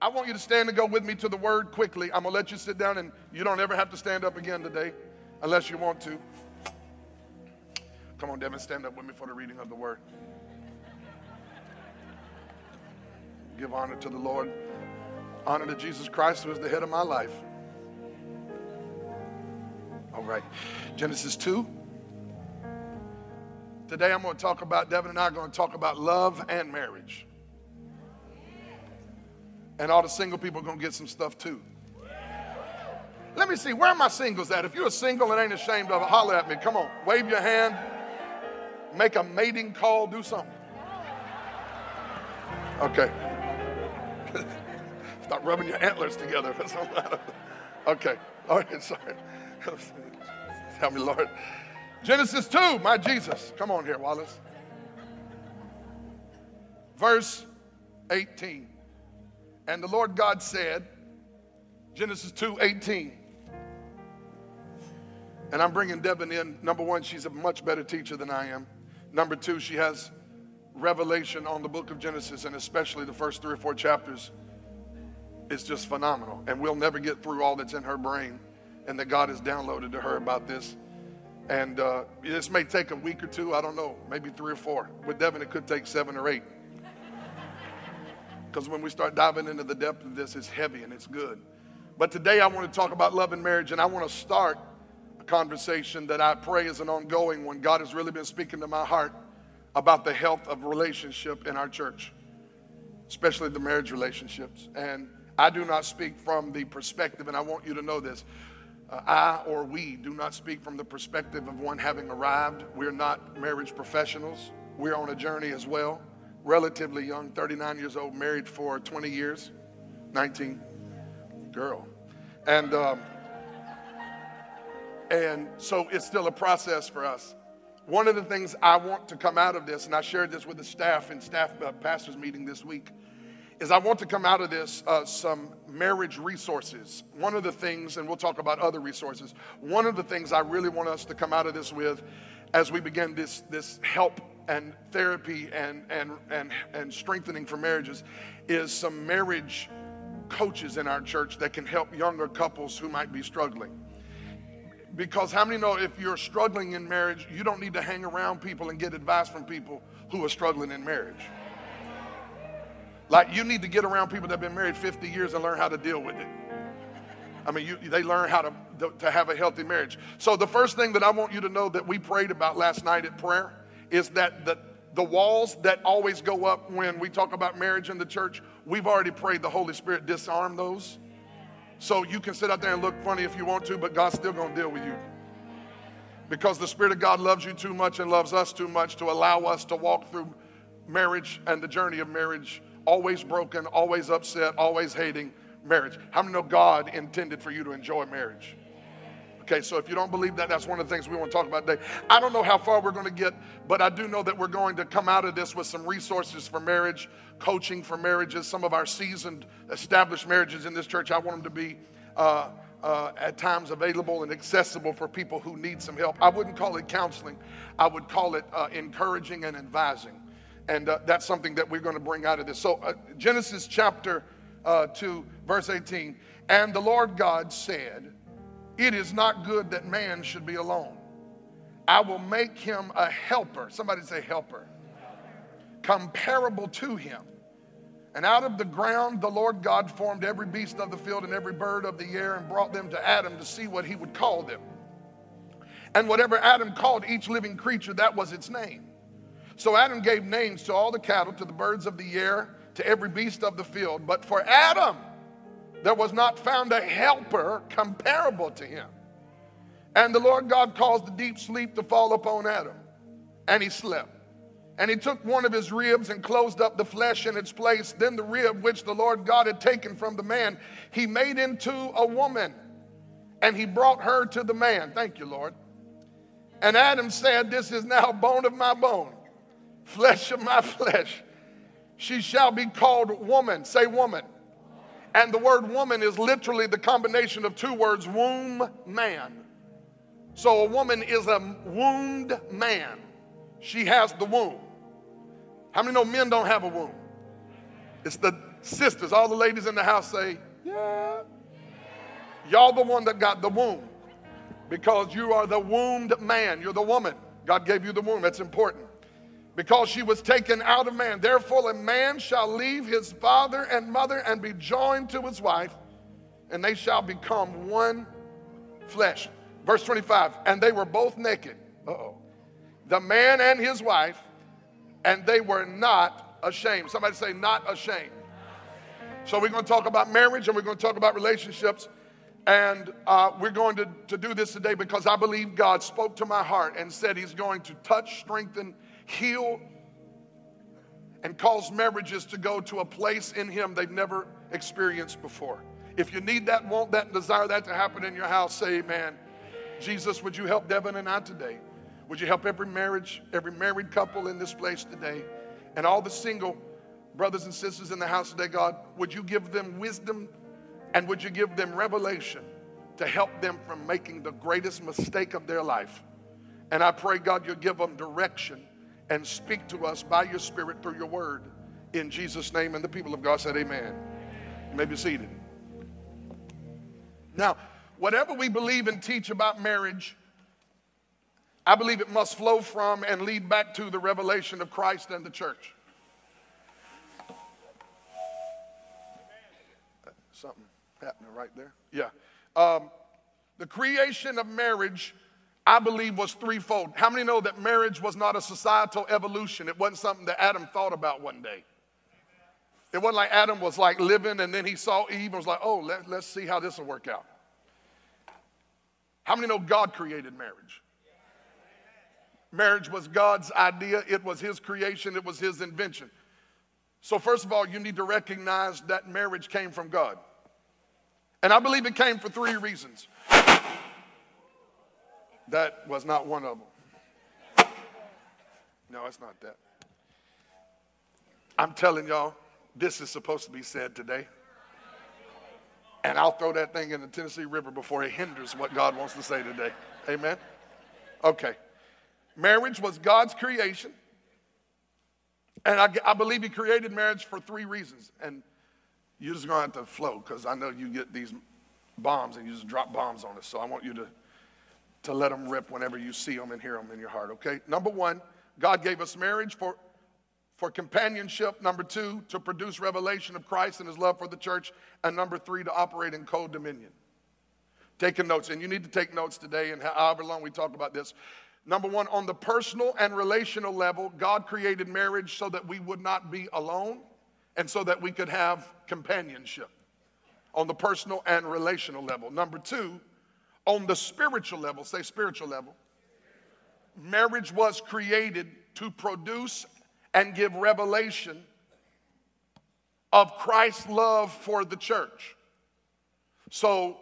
I want you to stand and go with me to the word quickly. I'm going to let you sit down and you don't ever have to stand up again today unless you want to. Come on, Devin, stand up with me for the reading of the word. Give honor to the Lord, honor to Jesus Christ, who is the head of my life. All right, Genesis 2. Today I'm going to talk about, Devin and I are going to talk about love and marriage. And all the single people are going to get some stuff too. Let me see, where are my singles at? If you're a single and ain't ashamed of it, holler at me. Come on, wave your hand, make a mating call, do something. Okay. Stop rubbing your antlers together. okay. All right, sorry. Help me, Lord. Genesis 2, my Jesus. Come on here, Wallace. Verse 18. And the Lord God said, Genesis 2 18. And I'm bringing Devin in. Number one, she's a much better teacher than I am. Number two, she has revelation on the book of Genesis, and especially the first three or four chapters. It's just phenomenal. And we'll never get through all that's in her brain and that God has downloaded to her about this. And uh, this may take a week or two, I don't know, maybe three or four. With Devin, it could take seven or eight. Because when we start diving into the depth of this, it's heavy and it's good. But today I want to talk about love and marriage, and I want to start a conversation that I pray is an ongoing one. God has really been speaking to my heart about the health of relationship in our church, especially the marriage relationships. And I do not speak from the perspective, and I want you to know this. Uh, I or we do not speak from the perspective of one having arrived. We're not marriage professionals. We're on a journey as well relatively young, 39 years old, married for 20 years, 19, girl. And, um, and so it's still a process for us. One of the things I want to come out of this, and I shared this with the staff in staff uh, pastors meeting this week, is I want to come out of this uh, some marriage resources. One of the things, and we'll talk about other resources, one of the things I really want us to come out of this with as we begin this, this help and therapy and, and, and, and strengthening for marriages is some marriage coaches in our church that can help younger couples who might be struggling. Because how many know if you're struggling in marriage, you don't need to hang around people and get advice from people who are struggling in marriage. Like you need to get around people that have been married 50 years and learn how to deal with it. I mean, you, they learn how to, to have a healthy marriage. So, the first thing that I want you to know that we prayed about last night at prayer is that the, the walls that always go up when we talk about marriage in the church, we've already prayed the Holy Spirit disarm those. So you can sit out there and look funny if you want to, but God's still going to deal with you. Because the Spirit of God loves you too much and loves us too much to allow us to walk through marriage and the journey of marriage, always broken, always upset, always hating marriage. How many know God intended for you to enjoy marriage? Okay, so if you don't believe that, that's one of the things we want to talk about today. I don't know how far we're going to get, but I do know that we're going to come out of this with some resources for marriage, coaching for marriages. Some of our seasoned, established marriages in this church, I want them to be uh, uh, at times available and accessible for people who need some help. I wouldn't call it counseling, I would call it uh, encouraging and advising. And uh, that's something that we're going to bring out of this. So, uh, Genesis chapter uh, 2, verse 18. And the Lord God said, it is not good that man should be alone. I will make him a helper. Somebody say, helper. Comparable to him. And out of the ground, the Lord God formed every beast of the field and every bird of the air and brought them to Adam to see what he would call them. And whatever Adam called each living creature, that was its name. So Adam gave names to all the cattle, to the birds of the air, to every beast of the field. But for Adam, there was not found a helper comparable to him. And the Lord God caused the deep sleep to fall upon Adam, and he slept. And he took one of his ribs and closed up the flesh in its place. Then the rib which the Lord God had taken from the man, he made into a woman, and he brought her to the man. Thank you, Lord. And Adam said, This is now bone of my bone, flesh of my flesh. She shall be called woman. Say woman. And the word woman is literally the combination of two words womb man. So a woman is a wombed man. She has the womb. How many know men don't have a womb? It's the sisters, all the ladies in the house say, yeah. Y'all the one that got the womb because you are the wombed man. You're the woman. God gave you the womb. That's important. Because she was taken out of man. Therefore, a man shall leave his father and mother and be joined to his wife, and they shall become one flesh. Verse 25, and they were both naked. oh. The man and his wife, and they were not ashamed. Somebody say, not ashamed. So we're going to talk about marriage and we're going to talk about relationships. And uh, we're going to, to do this today because I believe God spoke to my heart and said He's going to touch, strengthen, heal, and cause marriages to go to a place in Him they've never experienced before. If you need that, want that, and desire that to happen in your house, say amen. Jesus, would you help Devin and I today? Would you help every marriage, every married couple in this place today, and all the single brothers and sisters in the house today, God? Would you give them wisdom and would you give them revelation to help them from making the greatest mistake of their life? And I pray, God, you'll give them direction and speak to us by your Spirit through your word. In Jesus' name, and the people of God said, Amen. You may be seated. Now, whatever we believe and teach about marriage, I believe it must flow from and lead back to the revelation of Christ and the church. Something happening right there. Yeah. Um, the creation of marriage, I believe, was threefold. How many know that marriage was not a societal evolution? It wasn't something that Adam thought about one day. It wasn't like Adam was like living and then he saw Eve and was like, oh, let, let's see how this will work out. How many know God created marriage? Marriage was God's idea, it was His creation, it was His invention. So, first of all, you need to recognize that marriage came from God. And I believe it came for three reasons. That was not one of them. No, it's not that. I'm telling y'all, this is supposed to be said today. And I'll throw that thing in the Tennessee River before it hinders what God wants to say today. Amen? Okay. Marriage was God's creation. And I, I believe He created marriage for three reasons. And you're just going to have to flow because I know you get these bombs and you just drop bombs on us. So I want you to, to let them rip whenever you see them and hear them in your heart, okay? Number one, God gave us marriage for, for companionship. Number two, to produce revelation of Christ and his love for the church. And number three, to operate in co dominion. Taking notes, and you need to take notes today and however long we talk about this. Number one, on the personal and relational level, God created marriage so that we would not be alone and so that we could have companionship on the personal and relational level. Number two, on the spiritual level, say spiritual level, marriage was created to produce and give revelation of Christ's love for the church. So,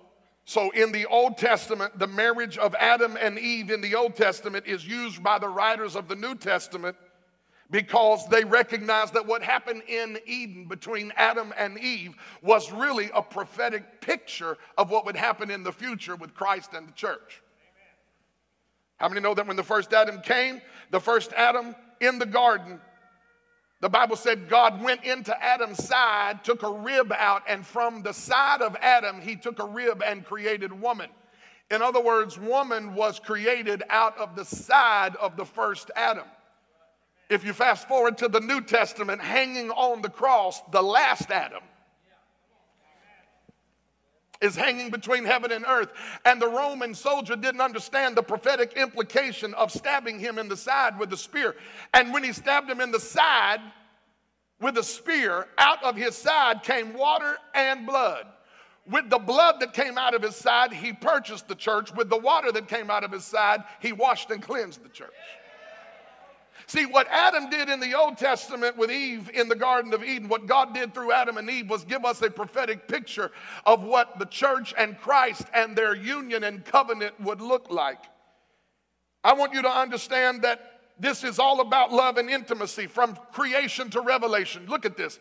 so in the Old Testament, the marriage of Adam and Eve in the Old Testament is used by the writers of the New Testament because they recognized that what happened in Eden between Adam and Eve was really a prophetic picture of what would happen in the future with Christ and the church. How many know that when the first Adam came, the first Adam in the garden, the Bible said God went into Adam's side, took a rib out, and from the side of Adam, he took a rib and created woman. In other words, woman was created out of the side of the first Adam. If you fast forward to the New Testament, hanging on the cross, the last Adam is hanging between heaven and earth. And the Roman soldier didn't understand the prophetic implication of stabbing him in the side with a spear. And when he stabbed him in the side with a spear, out of his side came water and blood. With the blood that came out of his side, he purchased the church. With the water that came out of his side, he washed and cleansed the church. See, what Adam did in the Old Testament with Eve in the Garden of Eden, what God did through Adam and Eve was give us a prophetic picture of what the church and Christ and their union and covenant would look like. I want you to understand that this is all about love and intimacy from creation to revelation. Look at this.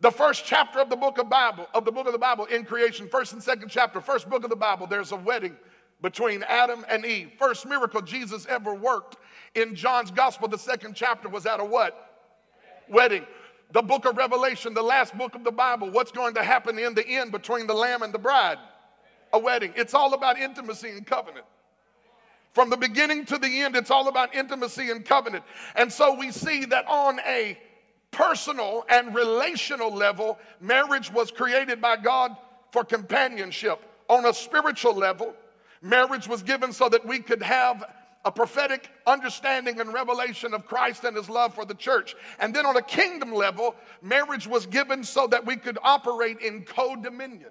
The first chapter of the book of Bible, of the book of the Bible in creation, first and second chapter, first book of the Bible, there's a wedding between Adam and Eve. First miracle Jesus ever worked in John's gospel, the second chapter was at a what? Wedding. the book of Revelation, the last book of the Bible, what's going to happen in the end between the lamb and the bride? A wedding. It's all about intimacy and covenant. From the beginning to the end, it's all about intimacy and covenant. And so we see that on a personal and relational level, marriage was created by God for companionship. On a spiritual level, marriage was given so that we could have a prophetic understanding and revelation of Christ and his love for the church. And then on a kingdom level, marriage was given so that we could operate in co dominion.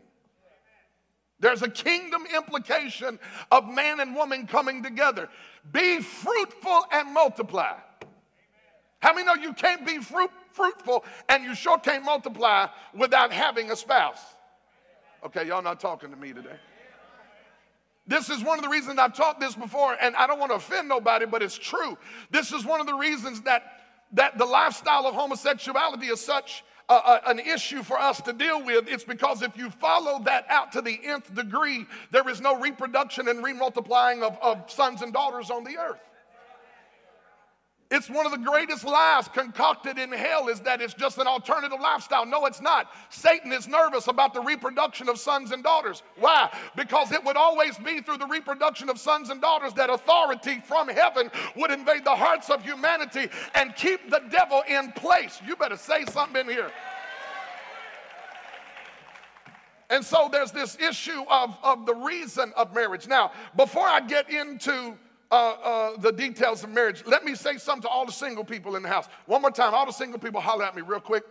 There's a kingdom implication of man and woman coming together. Be fruitful and multiply. How many know you can't be fruit, fruitful and you sure can't multiply without having a spouse? Okay, y'all not talking to me today. This is one of the reasons I've taught this before, and I don't want to offend nobody, but it's true. This is one of the reasons that, that the lifestyle of homosexuality is such a, a, an issue for us to deal with. It's because if you follow that out to the nth degree, there is no reproduction and remultiplying of, of sons and daughters on the earth. It's one of the greatest lies concocted in hell is that it's just an alternative lifestyle. No, it's not. Satan is nervous about the reproduction of sons and daughters. Why? Because it would always be through the reproduction of sons and daughters that authority from heaven would invade the hearts of humanity and keep the devil in place. You better say something in here. And so there's this issue of, of the reason of marriage. Now, before I get into uh, uh, the details of marriage, let me say something to all the single people in the house. One more time, all the single people, holler at me real quick.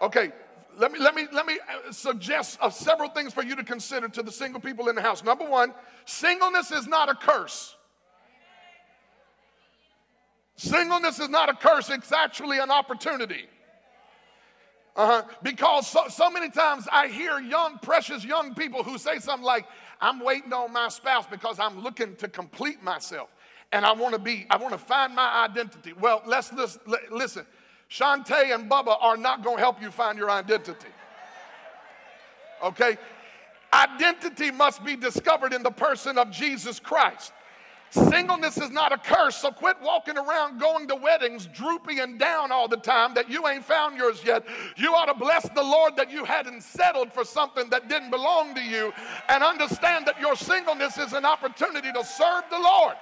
Okay, let me let me let me uh, suggest uh, several things for you to consider to the single people in the house. Number one, singleness is not a curse. Singleness is not a curse; it's actually an opportunity. Uh-huh. Because so, so many times I hear young, precious young people who say something like, I'm waiting on my spouse because I'm looking to complete myself. And I want to be, I want to find my identity. Well, let's listen. listen. Shantae and Bubba are not going to help you find your identity. Okay? Identity must be discovered in the person of Jesus Christ. Singleness is not a curse, so quit walking around going to weddings droopy and down all the time that you ain't found yours yet. You ought to bless the Lord that you hadn't settled for something that didn't belong to you and understand that your singleness is an opportunity to serve the Lord.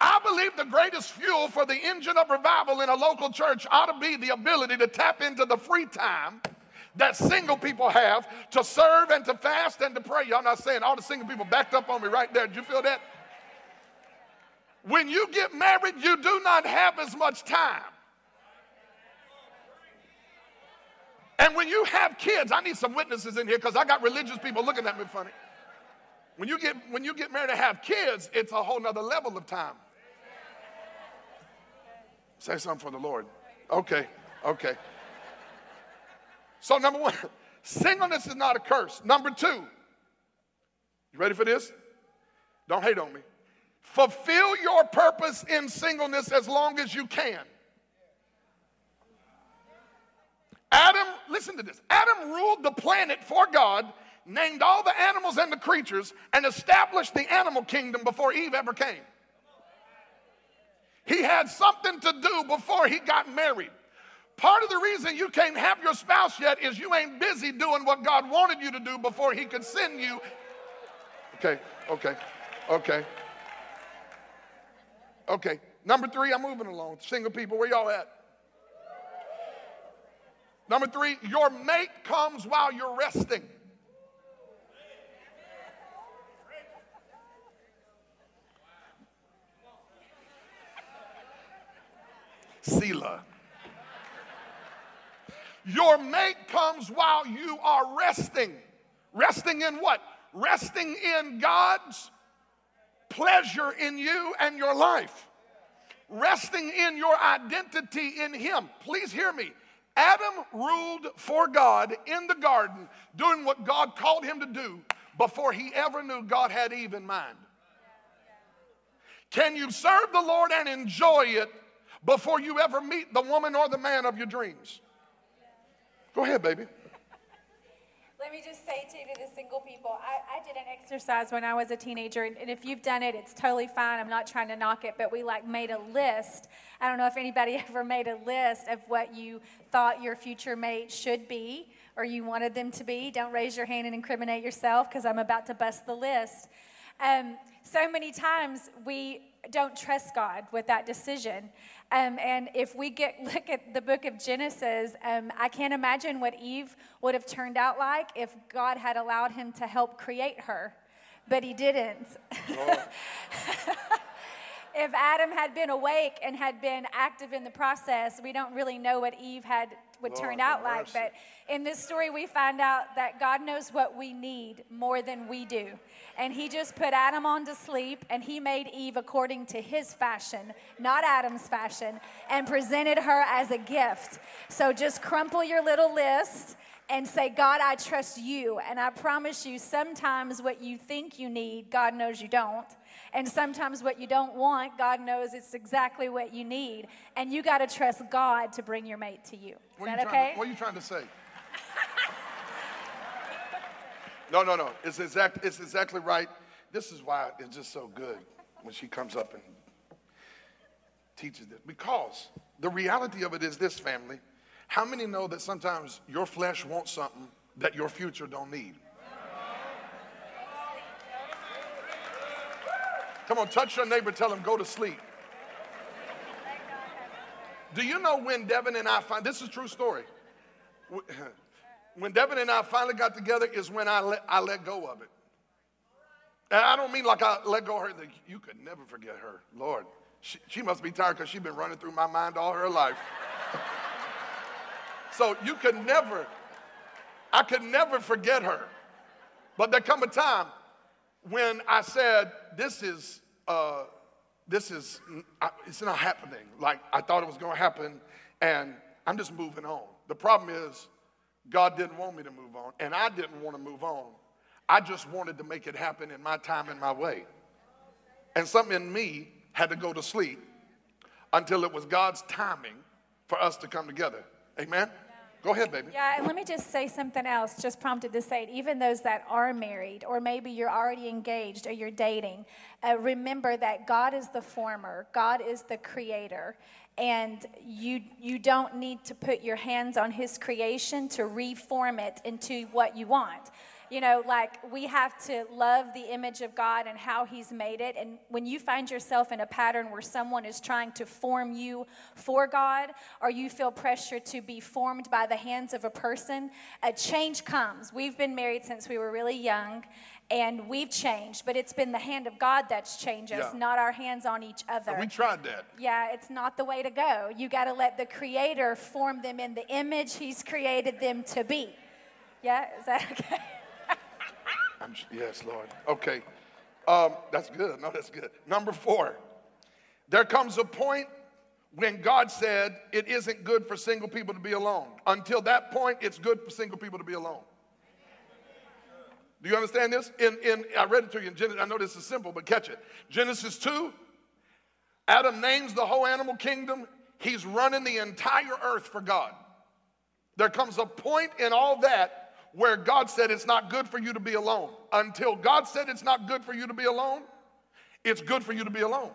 I believe the greatest fuel for the engine of revival in a local church ought to be the ability to tap into the free time that single people have to serve and to fast and to pray. Y'all not saying all the single people backed up on me right there. Did you feel that? When you get married, you do not have as much time. And when you have kids, I need some witnesses in here because I got religious people looking at me funny. When you get when you get married and have kids, it's a whole nother level of time. Say something for the Lord. Okay, okay. So number one, singleness is not a curse. Number two, you ready for this? Don't hate on me. Fulfill your purpose in singleness as long as you can. Adam, listen to this. Adam ruled the planet for God, named all the animals and the creatures, and established the animal kingdom before Eve ever came. He had something to do before he got married. Part of the reason you can't have your spouse yet is you ain't busy doing what God wanted you to do before he could send you. Okay, okay, okay. Okay, number three, I'm moving along. Single people, where y'all at? Number three, your mate comes while you're resting. Selah. Your mate comes while you are resting. Resting in what? Resting in God's pleasure in you and your life, resting in your identity in Him. Please hear me. Adam ruled for God in the garden, doing what God called him to do before he ever knew God had Eve in mind. Can you serve the Lord and enjoy it before you ever meet the woman or the man of your dreams? Go ahead, baby. Let me just say to, to the single people, I, I did an exercise when I was a teenager, and, and if you've done it, it's totally fine. I'm not trying to knock it, but we like made a list. I don't know if anybody ever made a list of what you thought your future mate should be or you wanted them to be. Don't raise your hand and incriminate yourself because I'm about to bust the list. Um, so many times we don't trust God with that decision. Um, and if we get look at the book of Genesis, um, I can't imagine what Eve would have turned out like if God had allowed him to help create her, but he didn't. If Adam had been awake and had been active in the process, we don't really know what Eve had would Lord turn out like. But in this story, we find out that God knows what we need more than we do. And He just put Adam on to sleep, and He made Eve according to His fashion, not Adam's fashion, and presented her as a gift. So just crumple your little list and say, God, I trust you. And I promise you, sometimes what you think you need, God knows you don't. And sometimes what you don't want, God knows it's exactly what you need. And you got to trust God to bring your mate to you. Is what that okay? To, what are you trying to say? no, no, no. It's, exact, it's exactly right. This is why it's just so good when she comes up and teaches this. Because the reality of it is this, family. How many know that sometimes your flesh wants something that your future don't need? Come on, touch your neighbor, tell him go to sleep. Do you know when Devin and I find this is true story? When Devin and I finally got together is when I let, I let go of it. And I don't mean like I let go of her. You could never forget her. Lord, she, she must be tired because she's been running through my mind all her life. so you could never, I could never forget her. But there come a time when I said, this is, uh, this is, it's not happening like I thought it was going to happen, and I'm just moving on. The problem is, God didn't want me to move on, and I didn't want to move on. I just wanted to make it happen in my time and my way. And something in me had to go to sleep until it was God's timing for us to come together. Amen? Go ahead, baby. Yeah, and let me just say something else, just prompted to say it. Even those that are married, or maybe you're already engaged or you're dating, uh, remember that God is the former, God is the creator. And you, you don't need to put your hands on his creation to reform it into what you want you know, like we have to love the image of God and how He's made it. And when you find yourself in a pattern where someone is trying to form you for God, or you feel pressure to be formed by the hands of a person, a change comes. We've been married since we were really young. And we've changed, but it's been the hand of God that's changed us, yeah. not our hands on each other. And we tried that. Yeah, it's not the way to go. You got to let the Creator form them in the image He's created them to be. Yeah, is that okay? I'm, yes, Lord. Okay. Um, that's good. No, that's good. Number four, there comes a point when God said it isn't good for single people to be alone. Until that point, it's good for single people to be alone. Do you understand this? In, in I read it to you in Genesis. I know this is simple, but catch it. Genesis 2, Adam names the whole animal kingdom. He's running the entire earth for God. There comes a point in all that where God said it's not good for you to be alone. Until God said it's not good for you to be alone, it's good for you to be alone.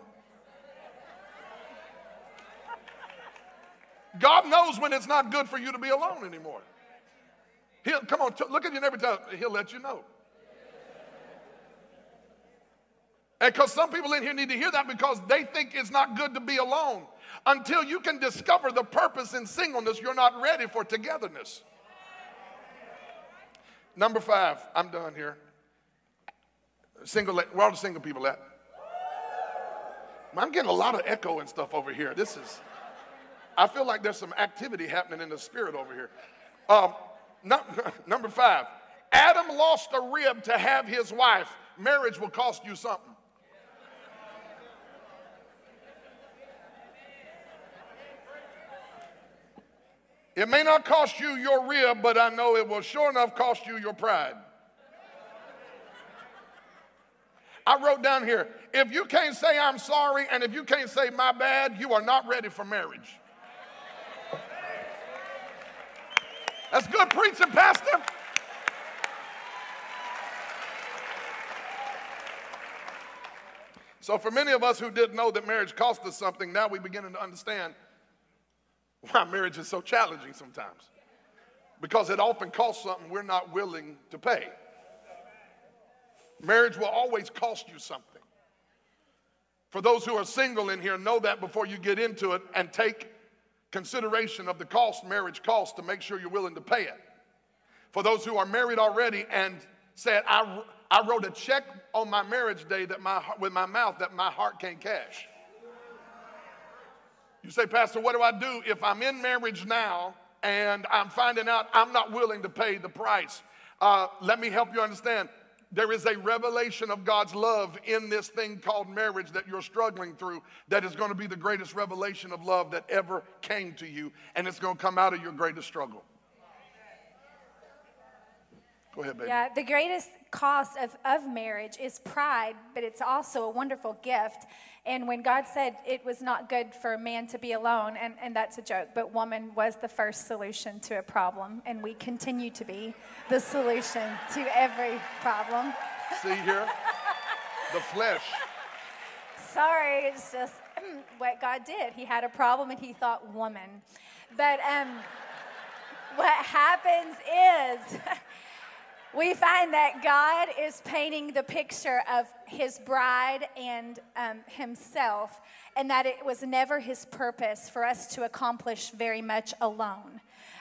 God knows when it's not good for you to be alone anymore. He'll come on, t- look at you every time. He'll let you know. And because some people in here need to hear that because they think it's not good to be alone. Until you can discover the purpose in singleness, you're not ready for togetherness. Number five, I'm done here. Single, where are the single people at? I'm getting a lot of echo and stuff over here. This is, I feel like there's some activity happening in the spirit over here. Um, number five, Adam lost a rib to have his wife. Marriage will cost you something. It may not cost you your rib, but I know it will sure enough cost you your pride. I wrote down here if you can't say I'm sorry and if you can't say my bad, you are not ready for marriage. That's good preaching, Pastor. So, for many of us who didn't know that marriage cost us something, now we beginning to understand why marriage is so challenging sometimes. Because it often costs something we're not willing to pay. Marriage will always cost you something. For those who are single in here, know that before you get into it and take consideration of the cost marriage costs to make sure you're willing to pay it. For those who are married already and said, I, I wrote a check on my marriage day that my, with my mouth that my heart can't cash. You say, Pastor, what do I do if I'm in marriage now and I'm finding out I'm not willing to pay the price? Uh, let me help you understand. There is a revelation of God's love in this thing called marriage that you're struggling through that is going to be the greatest revelation of love that ever came to you, and it's going to come out of your greatest struggle. Go ahead, baby. Yeah, the greatest cost of, of marriage is pride, but it's also a wonderful gift. And when God said it was not good for a man to be alone, and, and that's a joke, but woman was the first solution to a problem, and we continue to be the solution to every problem. See here? the flesh. Sorry, it's just what God did. He had a problem and he thought woman. But um, what happens is we find that God is painting the picture of his bride and um, himself, and that it was never his purpose for us to accomplish very much alone.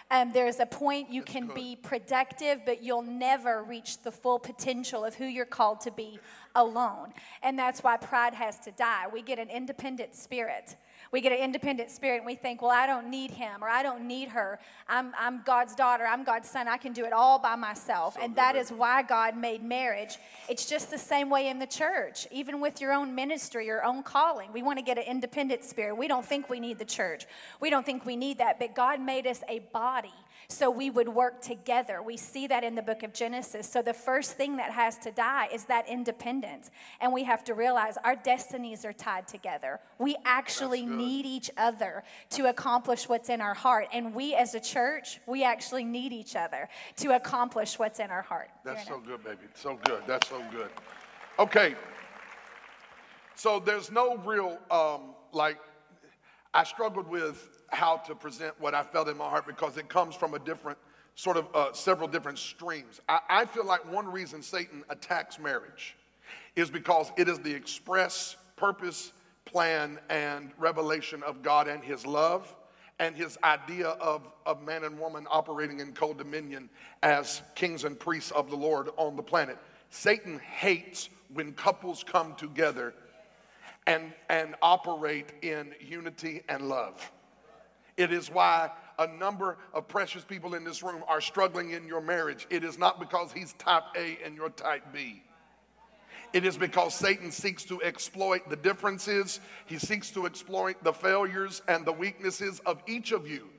Um, there's a point you can be productive, but you'll never reach the full potential of who you're called to be alone. And that's why pride has to die. We get an independent spirit. We get an independent spirit and we think, well, I don't need him or I don't need her. I'm, I'm God's daughter. I'm God's son. I can do it all by myself. So and that is why God made marriage. It's just the same way in the church, even with your own ministry, your own calling. We want to get an independent spirit. We don't think we need the church. We don't think we need that. But God made us a body so we would work together. We see that in the book of Genesis. So the first thing that has to die is that independence. And we have to realize our destinies are tied together. We actually need each other to accomplish what's in our heart. And we as a church, we actually need each other to accomplish what's in our heart. That's so good, baby. So good. That's so good. Okay. So there's no real, um, like, I struggled with how to present what I felt in my heart because it comes from a different, sort of uh, several different streams. I, I feel like one reason Satan attacks marriage is because it is the express purpose, plan, and revelation of God and His love and His idea of, of man and woman operating in co dominion as kings and priests of the Lord on the planet. Satan hates when couples come together and, and operate in unity and love. It is why a number of precious people in this room are struggling in your marriage. It is not because he's type A and you're type B. It is because Satan seeks to exploit the differences, he seeks to exploit the failures and the weaknesses of each of you.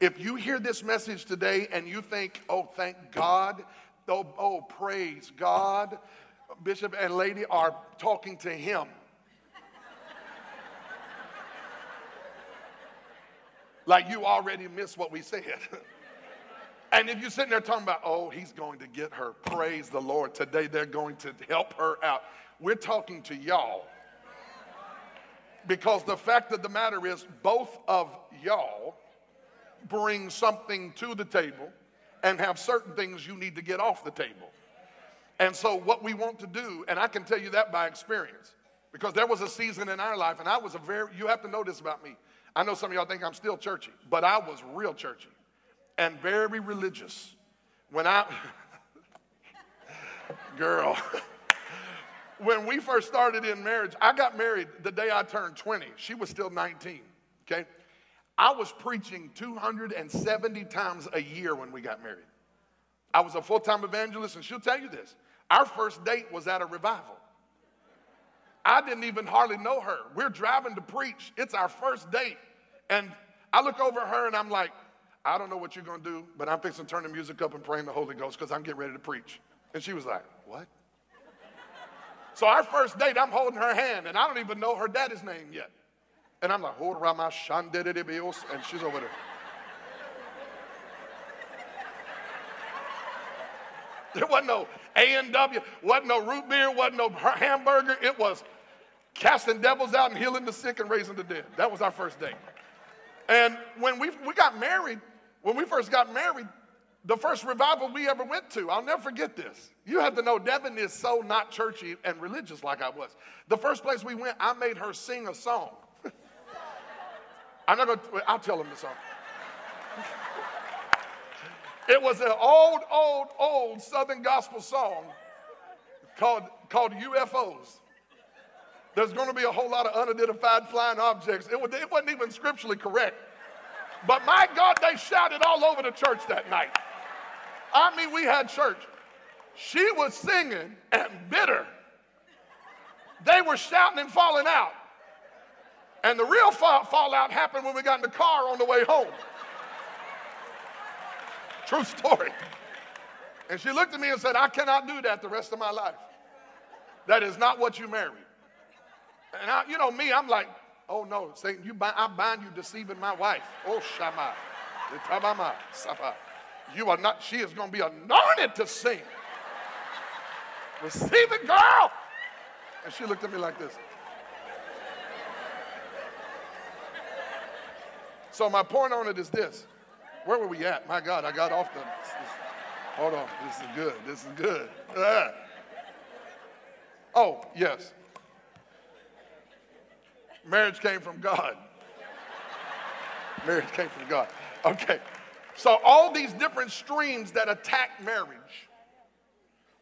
If you hear this message today and you think, oh, thank God, oh, oh praise God, Bishop and Lady are talking to him. like you already missed what we said. and if you're sitting there talking about, oh, he's going to get her, praise the Lord. Today they're going to help her out. We're talking to y'all. Because the fact of the matter is, both of y'all bring something to the table and have certain things you need to get off the table. And so, what we want to do, and I can tell you that by experience, because there was a season in our life, and I was a very, you have to know this about me. I know some of y'all think I'm still churchy, but I was real churchy and very religious. When I, girl, when we first started in marriage, I got married the day I turned 20. She was still 19, okay? I was preaching 270 times a year when we got married. I was a full time evangelist, and she'll tell you this. Our first date was at a revival. I didn't even hardly know her. We're driving to preach. It's our first date. And I look over her and I'm like, I don't know what you're going to do, but I'm fixing to turn the music up and praying the Holy Ghost because I'm getting ready to preach. And she was like, What? So our first date, I'm holding her hand, and I don't even know her daddy's name yet. And I'm like, hold around my shandedibios, and she's over there. There wasn't no A&W, wasn't no root beer, wasn't no hamburger. It was casting devils out and healing the sick and raising the dead. That was our first date. And when we, we got married, when we first got married, the first revival we ever went to, I'll never forget this. You have to know, Devin is so not churchy and religious like I was. The first place we went, I made her sing a song. I'm not going to, I'll tell him the song. it was an old, old, old Southern gospel song called, called UFOs. There's going to be a whole lot of unidentified flying objects. It, was, it wasn't even scripturally correct. But my God, they shouted all over the church that night. I mean, we had church. She was singing and bitter. They were shouting and falling out. And the real fall, fallout happened when we got in the car on the way home. True story. And she looked at me and said, I cannot do that the rest of my life. That is not what you married. And I, you know me, I'm like, oh no, Satan, you bind, I bind you deceiving my wife. Oh Shama. You are not, she is going to be anointed to sing. Receive it, girl. And she looked at me like this. So my point on it is this. Where were we at? My God, I got off the. This, hold on. This is good. This is good. Ah. Oh, yes. Marriage came from God. Marriage came from God. Okay. So, all these different streams that attack marriage,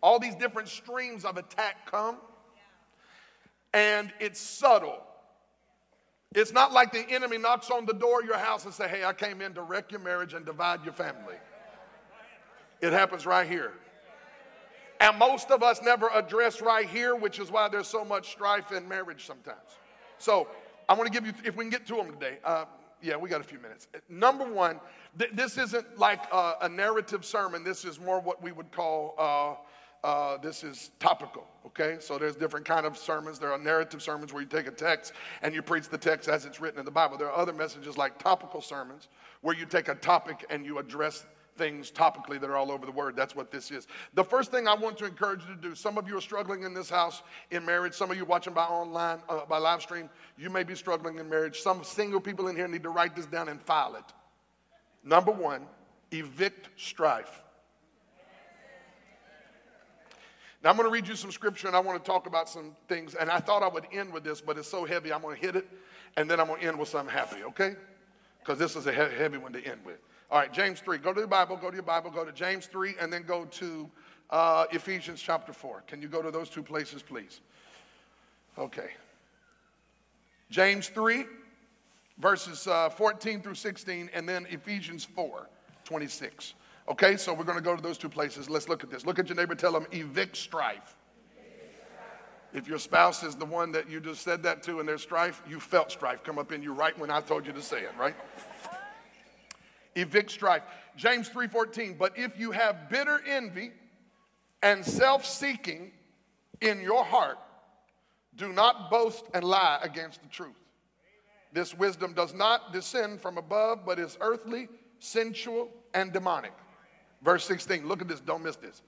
all these different streams of attack come, and it's subtle. It's not like the enemy knocks on the door of your house and say, "Hey, I came in to wreck your marriage and divide your family." It happens right here. And most of us never address right here, which is why there's so much strife in marriage sometimes. So I want to give you, if we can get to them today. Uh, yeah, we got a few minutes. Number one, th- this isn't like a, a, narrative sermon. This is more what we would call. Uh, uh, this is topical okay so there's different kind of sermons there are narrative sermons where you take a text and you preach the text as it's written in the bible there are other messages like topical sermons where you take a topic and you address things topically that are all over the word. That's what this is. The first thing I want to encourage you to do, some of you are struggling in this house in marriage. Some of you watching by online, uh, by live stream, you may be struggling in marriage. Some single people in here need to write this down and file it. Number one, evict strife. Now, I'm going to read you some scripture and I want to talk about some things. And I thought I would end with this, but it's so heavy, I'm going to hit it and then I'm going to end with something happy, okay? Because this is a heavy one to end with. All right, James 3. Go to the Bible, go to your Bible, go to James 3, and then go to uh, Ephesians chapter 4. Can you go to those two places, please? Okay. James 3, verses uh, 14 through 16, and then Ephesians 4, 26. Okay, so we're going to go to those two places. Let's look at this. Look at your neighbor, tell them, evict strife. If your spouse is the one that you just said that to and there's strife, you felt strife come up in you right when I told you to say it, right? Evict strife. James 3:14, but if you have bitter envy and self-seeking in your heart, do not boast and lie against the truth. This wisdom does not descend from above, but is earthly, sensual, and demonic. Verse 16, look at this, don't miss this.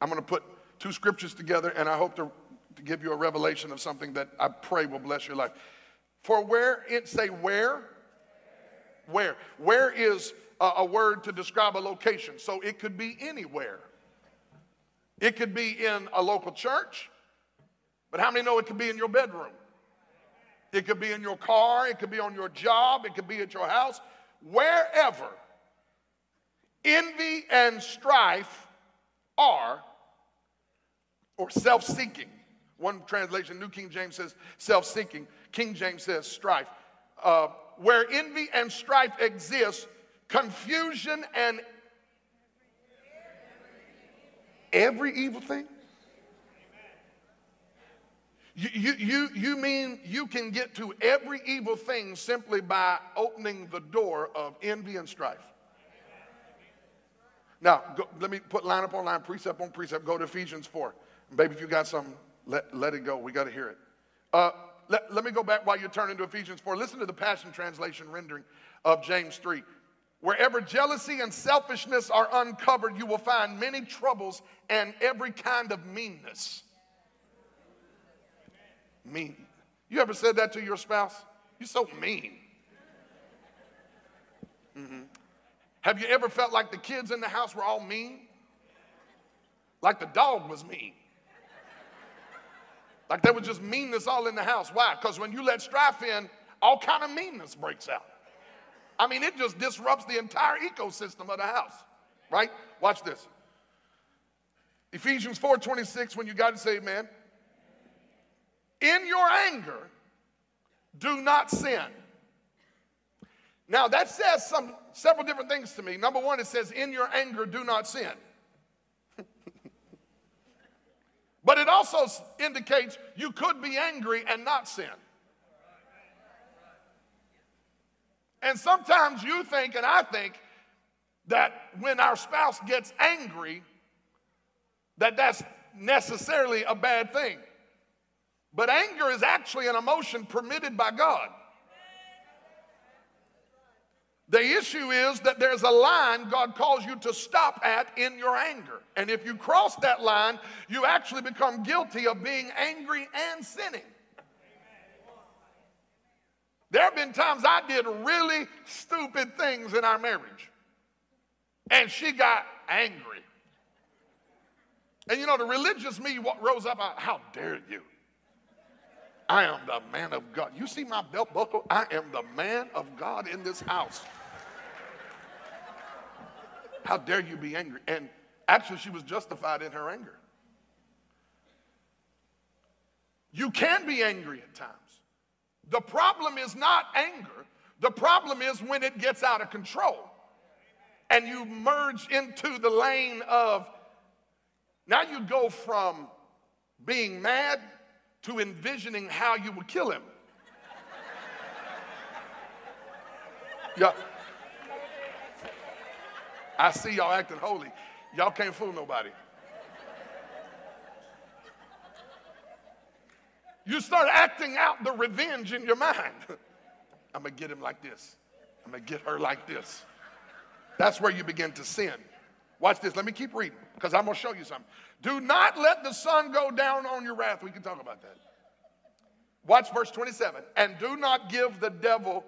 I'm going to put two scriptures together, and I hope to, to give you a revelation of something that I pray will bless your life. For where it say where, where, where is a, a word to describe a location. So it could be anywhere. It could be in a local church, but how many know it could be in your bedroom? It could be in your car, it could be on your job, it could be at your house, wherever envy and strife are, or self seeking. One translation, New King James says self seeking, King James says strife. Uh, where envy and strife exist, confusion, and every evil thing? You, you, you, you mean you can get to every evil thing simply by opening the door of envy and strife? Now, go, let me put line upon line, precept on precept. Go to Ephesians 4. Baby, if you got something, let, let it go. We got to hear it. Uh, let, let me go back while you're turning to Ephesians 4. Listen to the Passion Translation rendering of James 3. Wherever jealousy and selfishness are uncovered, you will find many troubles and every kind of meanness. Mean. You ever said that to your spouse? You're so mean. Mm-hmm. Have you ever felt like the kids in the house were all mean? Like the dog was mean. Like there was just meanness all in the house. Why? Because when you let strife in, all kind of meanness breaks out. I mean, it just disrupts the entire ecosystem of the house, right? Watch this. Ephesians 4:26, when you got to say amen. In your anger, do not sin. Now that says some several different things to me. Number one, it says, in your anger, do not sin. but it also indicates you could be angry and not sin. And sometimes you think, and I think, that when our spouse gets angry, that that's necessarily a bad thing. But anger is actually an emotion permitted by God. The issue is that there's a line God calls you to stop at in your anger. And if you cross that line, you actually become guilty of being angry and sinning. There have been times I did really stupid things in our marriage, and she got angry. And you know, the religious me rose up, how dare you? I am the man of God. You see my belt buckle? I am the man of God in this house. How dare you be angry? And actually, she was justified in her anger. You can be angry at times. The problem is not anger, the problem is when it gets out of control and you merge into the lane of now you go from being mad to envisioning how you would kill him. Yeah. I see y'all acting holy. Y'all can't fool nobody. You start acting out the revenge in your mind. I'm going to get him like this. I'm going to get her like this. That's where you begin to sin. Watch this. Let me keep reading because I'm going to show you something. Do not let the sun go down on your wrath. We can talk about that. Watch verse 27. And do not give the devil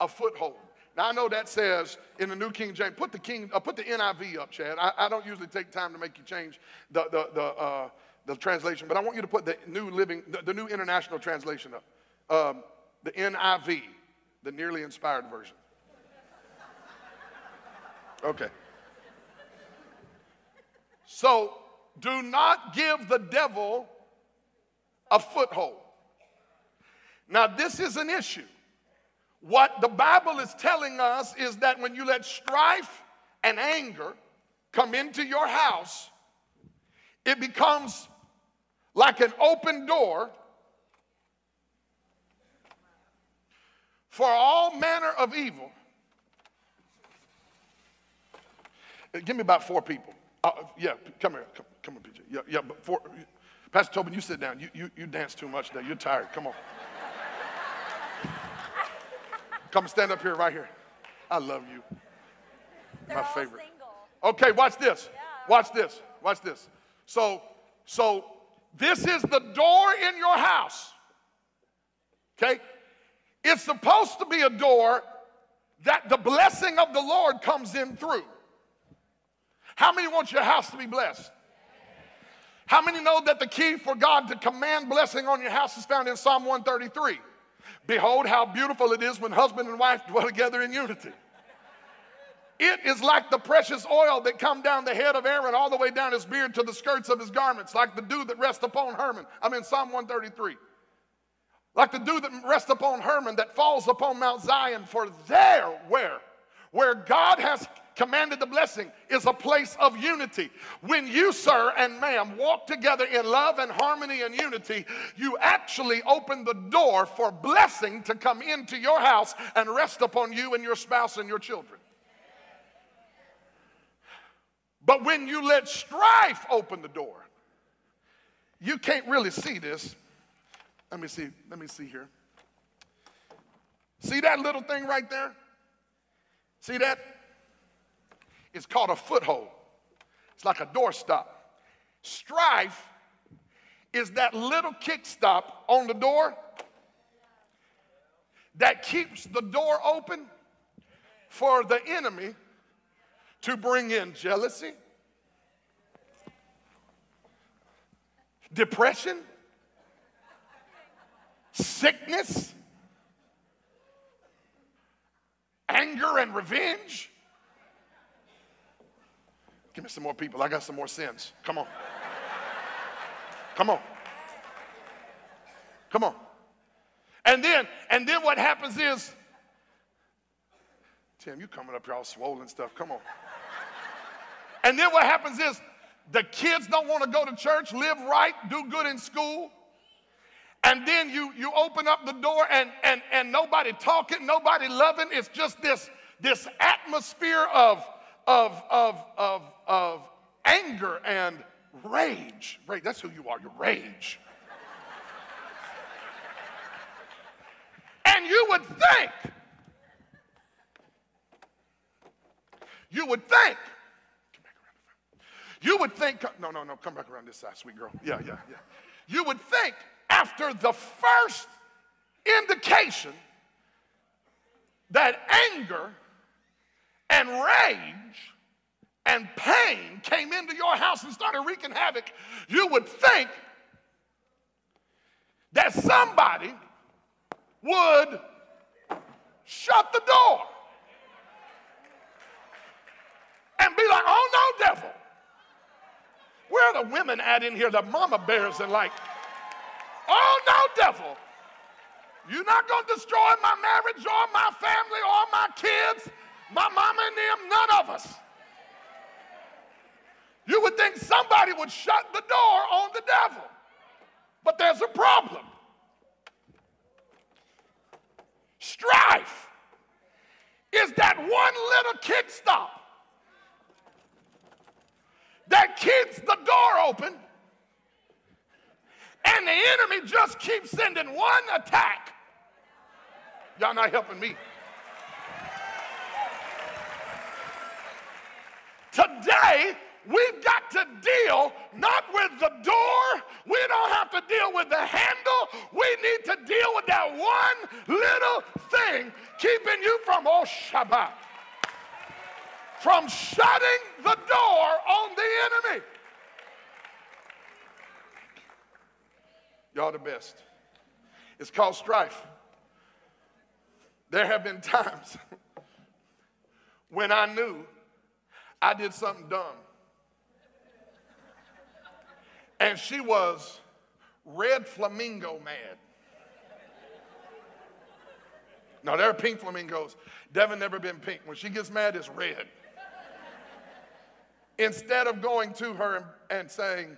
a foothold. Now I know that says in the New King James, put the King, uh, put the NIV up, Chad. I, I, don't usually take time to make you change the the the, uh, the translation, but I want you to put the New Living, the, the New International Translation up, um, the NIV, the nearly inspired version. Okay. So do not give the devil a foothold. Now, this is an issue what the Bible is telling us is that when you let strife and anger come into your house, it becomes like an open door for all manner of evil. Give me about four people. Uh, yeah, come here. Come, come on, PJ. Yeah, yeah, but four. Pastor Tobin, you sit down. You, you, you dance too much today. You're tired. Come on. Come stand up here, right here. I love you. They're My favorite. Single. Okay, watch this. Yeah. Watch this. Watch this. So, so this is the door in your house. Okay? It's supposed to be a door that the blessing of the Lord comes in through. How many want your house to be blessed? How many know that the key for God to command blessing on your house is found in Psalm 133? Behold, how beautiful it is when husband and wife dwell together in unity. It is like the precious oil that come down the head of Aaron all the way down his beard to the skirts of his garments, like the dew that rests upon Hermon. I'm in Psalm 133. Like the dew that rests upon Hermon that falls upon Mount Zion, for there, where? Where God has commanded the blessing is a place of unity. When you, sir and ma'am, walk together in love and harmony and unity, you actually open the door for blessing to come into your house and rest upon you and your spouse and your children. But when you let strife open the door, you can't really see this. Let me see. Let me see here. See that little thing right there? See that? It's called a foothold. It's like a doorstop. Strife is that little kickstop on the door that keeps the door open for the enemy to bring in jealousy, depression, sickness, anger, and revenge. Give me some more people. I got some more sins. Come on. Come on. Come on. And then, and then what happens is, Tim, you coming up here all swollen stuff. Come on. And then what happens is the kids don't want to go to church, live right, do good in school. And then you, you open up the door and, and, and nobody talking, nobody loving. It's just this, this atmosphere of, of, of, of, of anger and rage. Rage, that's who you are, you rage. and you would think, you would think you would think, no, no, no, come back around this side, sweet girl. Yeah, yeah, yeah. You would think after the first indication that anger and rage and pain came into your house and started wreaking havoc, you would think that somebody would shut the door and be like, oh no, devil. Where are the women at in here, the mama bears and like, oh no, devil. You're not going to destroy my marriage or my family or my kids, my mama and them, none of us. You would think somebody would shut the door on the devil. But there's a problem. Strife is that one little kickstop that keeps the door open, and the enemy just keeps sending one attack. Y'all not helping me. Today, we've got to deal not with the door, we don't have to deal with the handle, we need to deal with that one little thing keeping you from oh Shabbat from shutting the door on the enemy. Y'all the best. It's called strife. There have been times when I knew I did something dumb. And she was red flamingo mad. Now, there are pink flamingos. Devin never been pink. When she gets mad, it's red. Instead of going to her and, saying,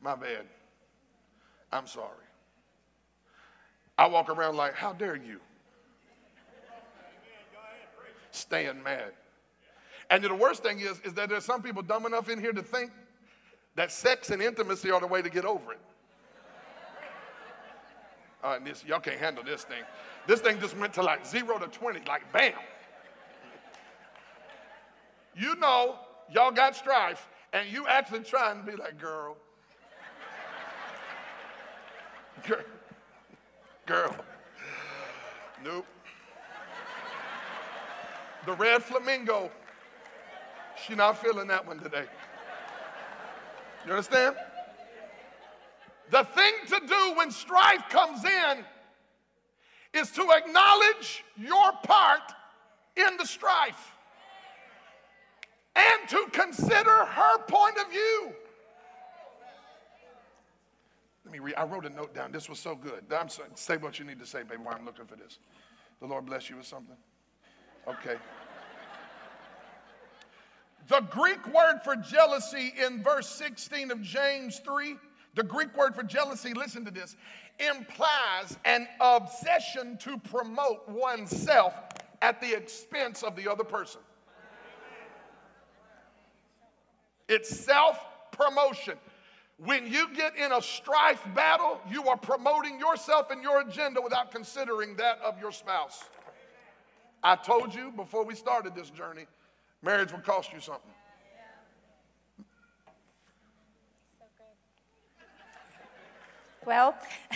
My bad, I'm sorry. I walk around like, How dare you? Staying mad. And the worst thing is, is that there's some people dumb enough in here to think that sex and intimacy are the way to get over it. Uh, this, y'all can't handle this thing. This thing just went to like zero to 20, like bam. You know y'all got strife, and you actually trying to be like, girl, girl, girl. Nope. The red flamingo, she not feeling that one today. You understand? The thing to do when strife comes in is to acknowledge your part in the strife and to consider her point of view. Let me read. I wrote a note down. This was so good. I'm sorry. Say what you need to say, baby, while I'm looking for this. The Lord bless you with something. Okay. the Greek word for jealousy in verse 16 of James 3, the Greek word for jealousy, listen to this, implies an obsession to promote oneself at the expense of the other person. It's self promotion. When you get in a strife battle, you are promoting yourself and your agenda without considering that of your spouse. I told you before we started this journey, marriage will cost you something. Well,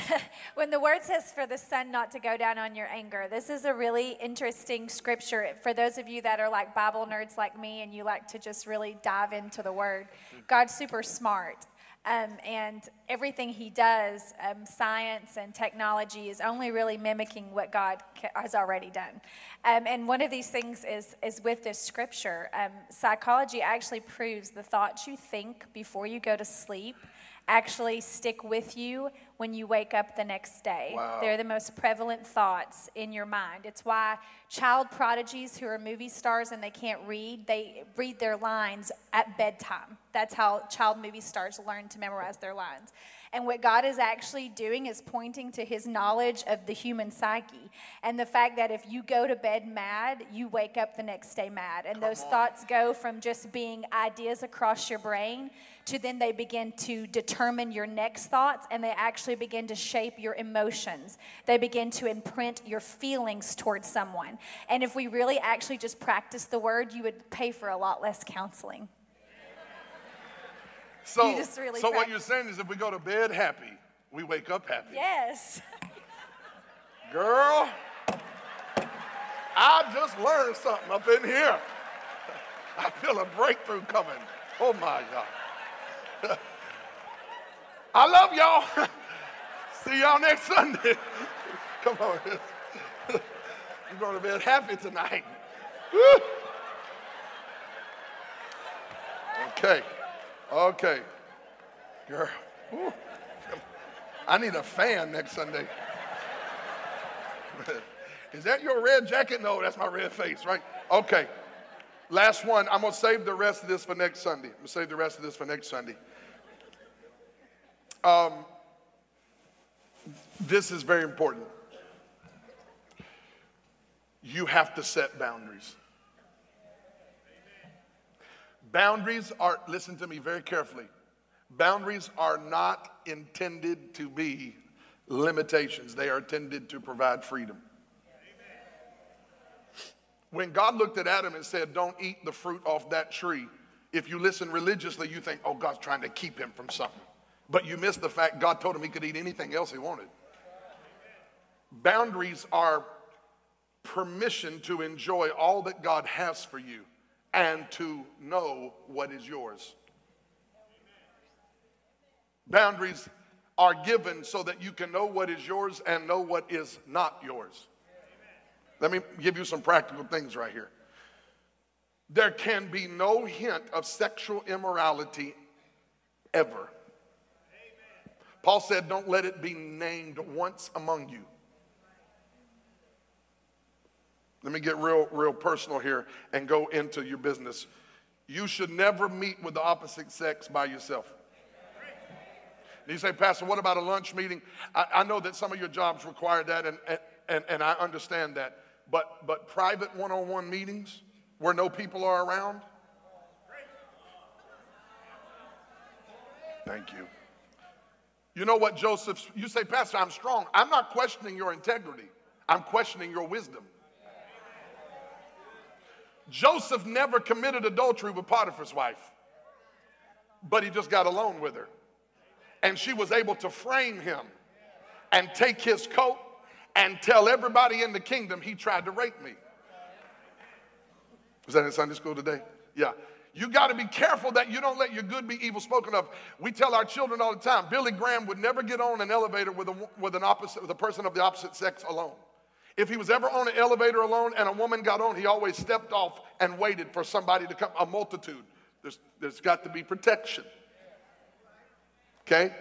when the word says for the sun not to go down on your anger, this is a really interesting scripture for those of you that are like Bible nerds like me and you like to just really dive into the word. God's super smart. Um, and everything he does, um, science and technology, is only really mimicking what God has already done. Um, and one of these things is, is with this scripture. Um, psychology actually proves the thoughts you think before you go to sleep actually stick with you when you wake up the next day. Wow. They're the most prevalent thoughts in your mind. It's why child prodigies who are movie stars and they can't read, they read their lines at bedtime. That's how child movie stars learn to memorize their lines. And what God is actually doing is pointing to his knowledge of the human psyche and the fact that if you go to bed mad, you wake up the next day mad. And Come those on. thoughts go from just being ideas across your brain to then they begin to determine your next thoughts and they actually begin to shape your emotions. They begin to imprint your feelings towards someone. And if we really actually just practice the word, you would pay for a lot less counseling. So, really so what you're saying is if we go to bed happy, we wake up happy. Yes. Girl, I just learned something up in here. I feel a breakthrough coming. Oh my God. I love y'all. See y'all next Sunday. Come on. You're going to bed happy tonight. Okay. Okay. Girl. I need a fan next Sunday. Is that your red jacket? No, that's my red face, right? Okay. Last one. I'm going to save the rest of this for next Sunday. I'm going to save the rest of this for next Sunday. Um, this is very important. You have to set boundaries. Boundaries are, listen to me very carefully. Boundaries are not intended to be limitations, they are intended to provide freedom. When God looked at Adam and said, Don't eat the fruit off that tree, if you listen religiously, you think, Oh, God's trying to keep him from something. But you miss the fact God told him he could eat anything else he wanted. Boundaries are permission to enjoy all that God has for you and to know what is yours. Boundaries are given so that you can know what is yours and know what is not yours. Let me give you some practical things right here. There can be no hint of sexual immorality ever. Paul said, Don't let it be named once among you. Let me get real, real personal here and go into your business. You should never meet with the opposite sex by yourself. And you say, Pastor, what about a lunch meeting? I, I know that some of your jobs require that, and, and, and I understand that. But, but private one on one meetings where no people are around? Thank you. You know what, Joseph? You say, Pastor, I'm strong. I'm not questioning your integrity, I'm questioning your wisdom. Joseph never committed adultery with Potiphar's wife, but he just got alone with her. And she was able to frame him and take his coat and tell everybody in the kingdom he tried to rape me. Was that in Sunday school today? Yeah. You got to be careful that you don't let your good be evil spoken of. We tell our children all the time Billy Graham would never get on an elevator with a, with an opposite, with a person of the opposite sex alone. If he was ever on an elevator alone and a woman got on, he always stepped off and waited for somebody to come, a multitude. There's, there's got to be protection. Okay?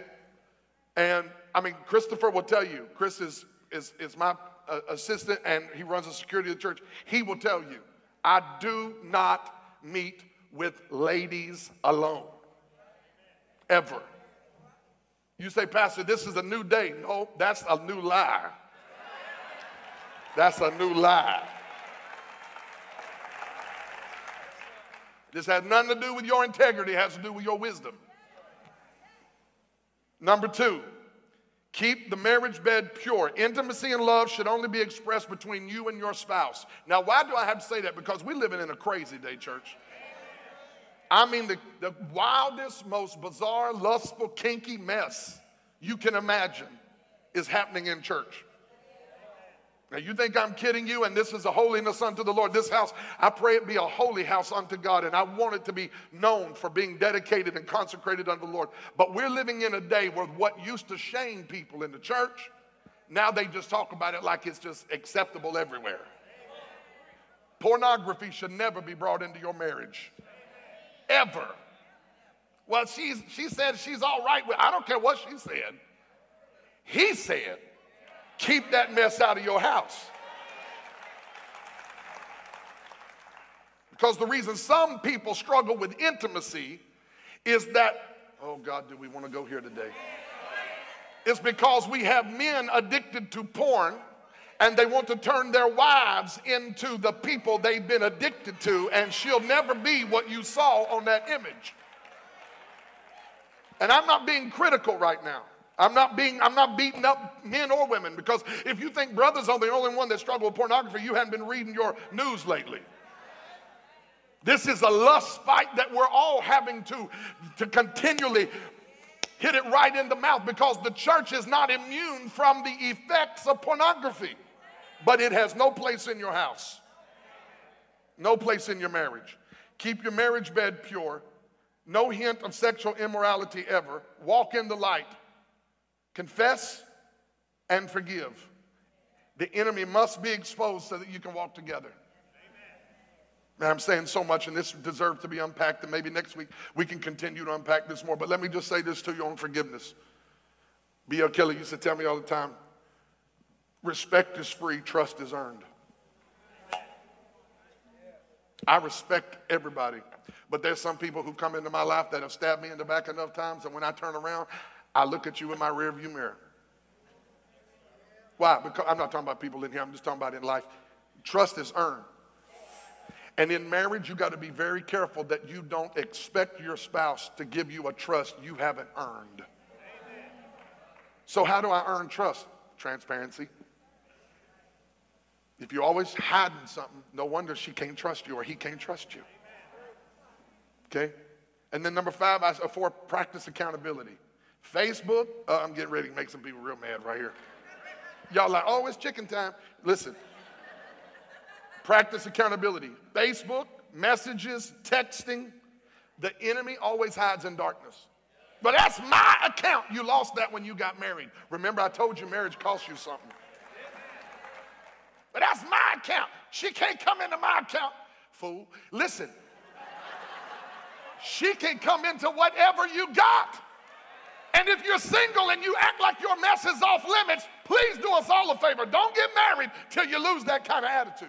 And I mean, Christopher will tell you, Chris is, is, is my uh, assistant and he runs the security of the church. He will tell you, I do not meet with ladies alone. Ever. You say, Pastor, this is a new day. No, that's a new lie. That's a new lie. This has nothing to do with your integrity, it has to do with your wisdom. Number two, keep the marriage bed pure. Intimacy and love should only be expressed between you and your spouse. Now, why do I have to say that? Because we're living in a crazy day, church. I mean, the, the wildest, most bizarre, lustful, kinky mess you can imagine is happening in church. Now, you think I'm kidding you, and this is a holiness unto the Lord. This house, I pray it be a holy house unto God, and I want it to be known for being dedicated and consecrated unto the Lord. But we're living in a day where what used to shame people in the church, now they just talk about it like it's just acceptable everywhere. Pornography should never be brought into your marriage. Ever. Well, she's, she said she's all right with I don't care what she said. He said Keep that mess out of your house. Because the reason some people struggle with intimacy is that, oh God, do we want to go here today? It's because we have men addicted to porn and they want to turn their wives into the people they've been addicted to, and she'll never be what you saw on that image. And I'm not being critical right now. I'm not being, I'm not beating up men or women because if you think brothers are the only one that struggle with pornography, you haven't been reading your news lately. This is a lust fight that we're all having to, to continually hit it right in the mouth because the church is not immune from the effects of pornography. But it has no place in your house, no place in your marriage. Keep your marriage bed pure, no hint of sexual immorality ever. Walk in the light. Confess and forgive. The enemy must be exposed so that you can walk together. Man, I'm saying so much, and this deserves to be unpacked, and maybe next week we can continue to unpack this more. But let me just say this to you on forgiveness. B.L. Kelly used to tell me all the time respect is free, trust is earned. I respect everybody, but there's some people who come into my life that have stabbed me in the back enough times, and when I turn around, I look at you in my rearview mirror. Why? Because I'm not talking about people in here, I'm just talking about in life. Trust is earned. And in marriage, you got to be very careful that you don't expect your spouse to give you a trust you haven't earned. So, how do I earn trust? Transparency. If you're always hiding something, no wonder she can't trust you or he can't trust you. Okay? And then number five, I, uh, four, practice accountability. Facebook, uh, I'm getting ready to make some people real mad right here. Y'all like, oh, it's chicken time. Listen, practice accountability. Facebook, messages, texting. The enemy always hides in darkness. But that's my account. You lost that when you got married. Remember, I told you marriage costs you something. But that's my account. She can't come into my account. Fool. Listen, she can come into whatever you got. And if you're single and you act like your mess is off limits, please do us all a favor. Don't get married till you lose that kind of attitude.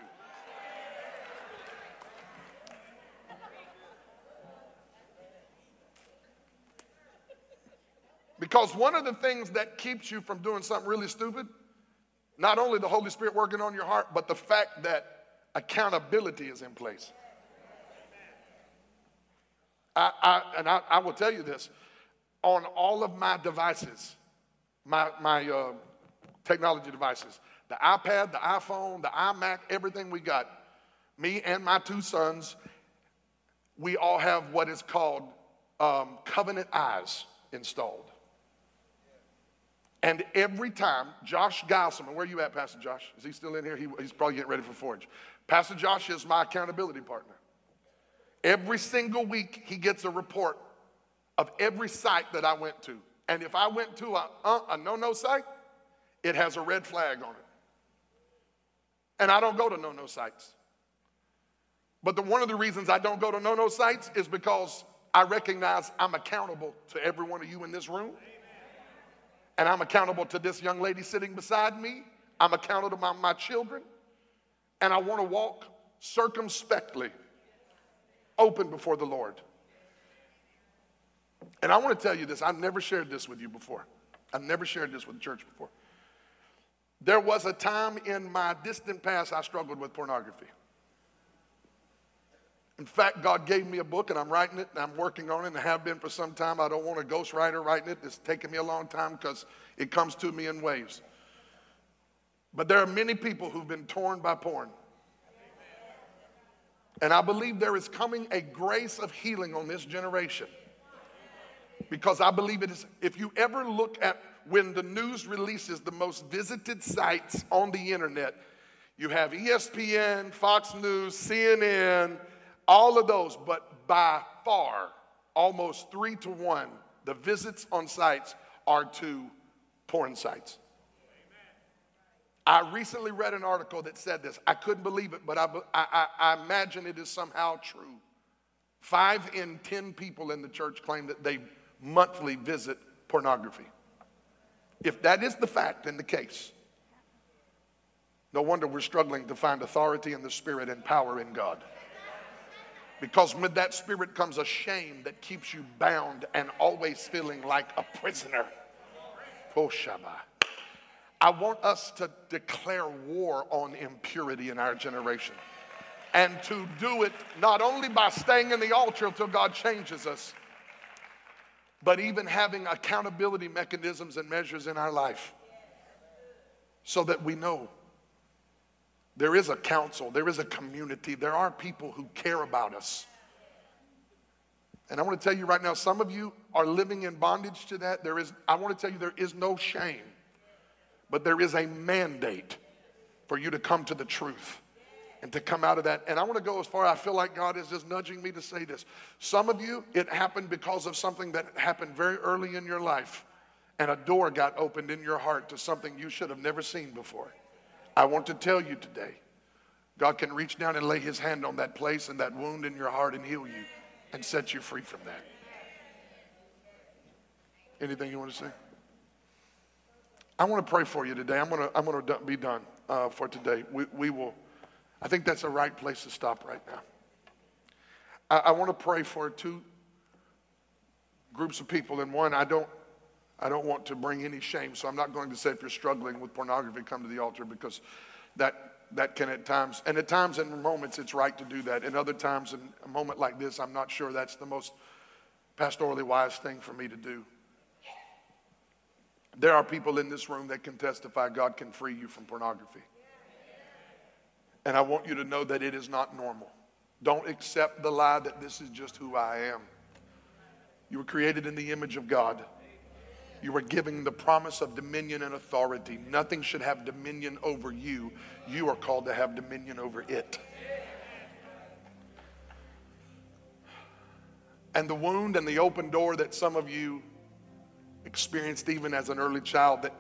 Because one of the things that keeps you from doing something really stupid, not only the Holy Spirit working on your heart, but the fact that accountability is in place. I, I and I, I will tell you this on all of my devices, my, my uh, technology devices the iPad, the iPhone, the iMac, everything we got. Me and my two sons, we all have what is called um, Covenant Eyes installed. And every time, Josh Geiselman, where are you at, Pastor Josh? Is he still in here? He, he's probably getting ready for Forge. Pastor Josh is my accountability partner. Every single week, he gets a report of every site that I went to. And if I went to a, uh, a no no site, it has a red flag on it. And I don't go to no no sites. But the, one of the reasons I don't go to no no sites is because I recognize I'm accountable to every one of you in this room. And I'm accountable to this young lady sitting beside me. I'm accountable to my, my children. And I want to walk circumspectly, open before the Lord. And I want to tell you this I've never shared this with you before. I've never shared this with the church before. There was a time in my distant past I struggled with pornography. In fact, God gave me a book and I'm writing it and I'm working on it and have been for some time. I don't want a ghostwriter writing it. It's taken me a long time because it comes to me in waves. But there are many people who've been torn by porn. And I believe there is coming a grace of healing on this generation Because I believe it is, if you ever look at when the news releases the most visited sites on the internet, you have ESPN, Fox News, CNN, all of those, but by far, almost three to one, the visits on sites are to porn sites. I recently read an article that said this. I couldn't believe it, but I, I, I, imagine it is somehow true. Five in ten people in the church claim that they monthly visit pornography. If that is the fact and the case, no wonder we're struggling to find authority in the Spirit and power in God. Because with that spirit comes a shame that keeps you bound and always feeling like a prisoner. Oh. I want us to declare war on impurity in our generation. And to do it not only by staying in the altar until God changes us, but even having accountability mechanisms and measures in our life so that we know there is a council, there is a community, there are people who care about us. And I want to tell you right now, some of you are living in bondage to that. There is, I want to tell you, there is no shame, but there is a mandate for you to come to the truth and to come out of that. And I want to go as far, I feel like God is just nudging me to say this. Some of you, it happened because of something that happened very early in your life, and a door got opened in your heart to something you should have never seen before. I want to tell you today, God can reach down and lay his hand on that place and that wound in your heart and heal you and set you free from that. Anything you want to say? I want to pray for you today. I'm going to, I'm going to be done uh, for today. We, we will. I think that's the right place to stop right now. I, I want to pray for two groups of people. And one, I don't, I don't want to bring any shame, so I'm not going to say if you're struggling with pornography, come to the altar because that that can at times, and at times and moments it's right to do that. And other times, in a moment like this, I'm not sure that's the most pastorally wise thing for me to do. There are people in this room that can testify God can free you from pornography. And I want you to know that it is not normal. Don't accept the lie that this is just who I am. You were created in the image of God. You were giving the promise of dominion and authority. Nothing should have dominion over you. You are called to have dominion over it. And the wound and the open door that some of you experienced even as an early child that